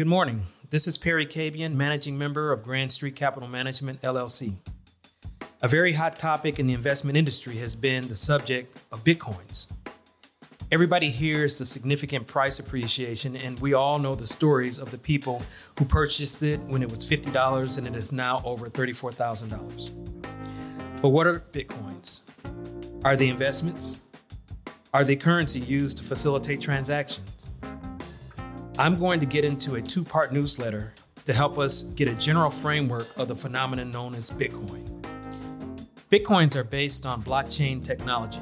Good morning. This is Perry Cabian, managing member of Grand Street Capital Management, LLC. A very hot topic in the investment industry has been the subject of Bitcoins. Everybody hears the significant price appreciation, and we all know the stories of the people who purchased it when it was $50 and it is now over $34,000. But what are Bitcoins? Are they investments? Are they currency used to facilitate transactions? I'm going to get into a two part newsletter to help us get a general framework of the phenomenon known as Bitcoin. Bitcoins are based on blockchain technology.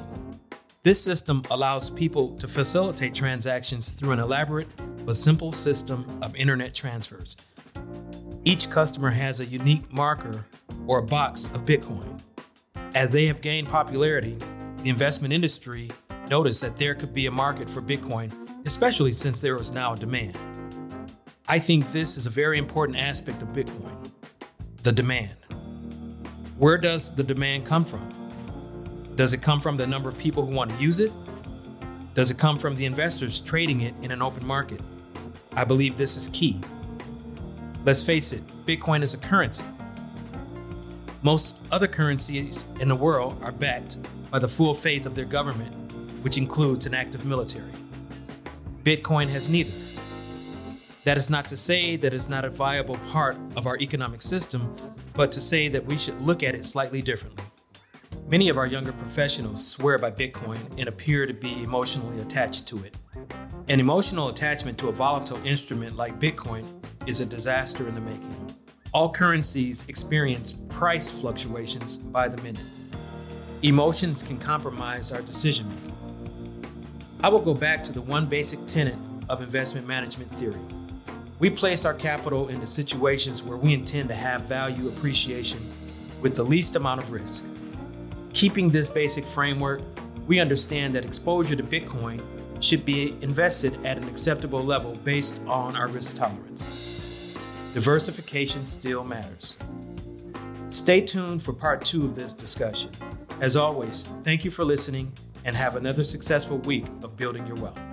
This system allows people to facilitate transactions through an elaborate but simple system of internet transfers. Each customer has a unique marker or a box of Bitcoin. As they have gained popularity, the investment industry noticed that there could be a market for Bitcoin especially since there is now a demand. I think this is a very important aspect of Bitcoin the demand. Where does the demand come from? Does it come from the number of people who want to use it? Does it come from the investors trading it in an open market? I believe this is key. Let's face it, Bitcoin is a currency. Most other currencies in the world are backed by the full faith of their government, which includes an active military. Bitcoin has neither. That is not to say that it's not a viable part of our economic system, but to say that we should look at it slightly differently. Many of our younger professionals swear by Bitcoin and appear to be emotionally attached to it. An emotional attachment to a volatile instrument like Bitcoin is a disaster in the making. All currencies experience price fluctuations by the minute. Emotions can compromise our decision making. I will go back to the one basic tenet of investment management theory. We place our capital into situations where we intend to have value appreciation with the least amount of risk. Keeping this basic framework, we understand that exposure to Bitcoin should be invested at an acceptable level based on our risk tolerance. Diversification still matters. Stay tuned for part two of this discussion. As always, thank you for listening and have another successful week of building your wealth.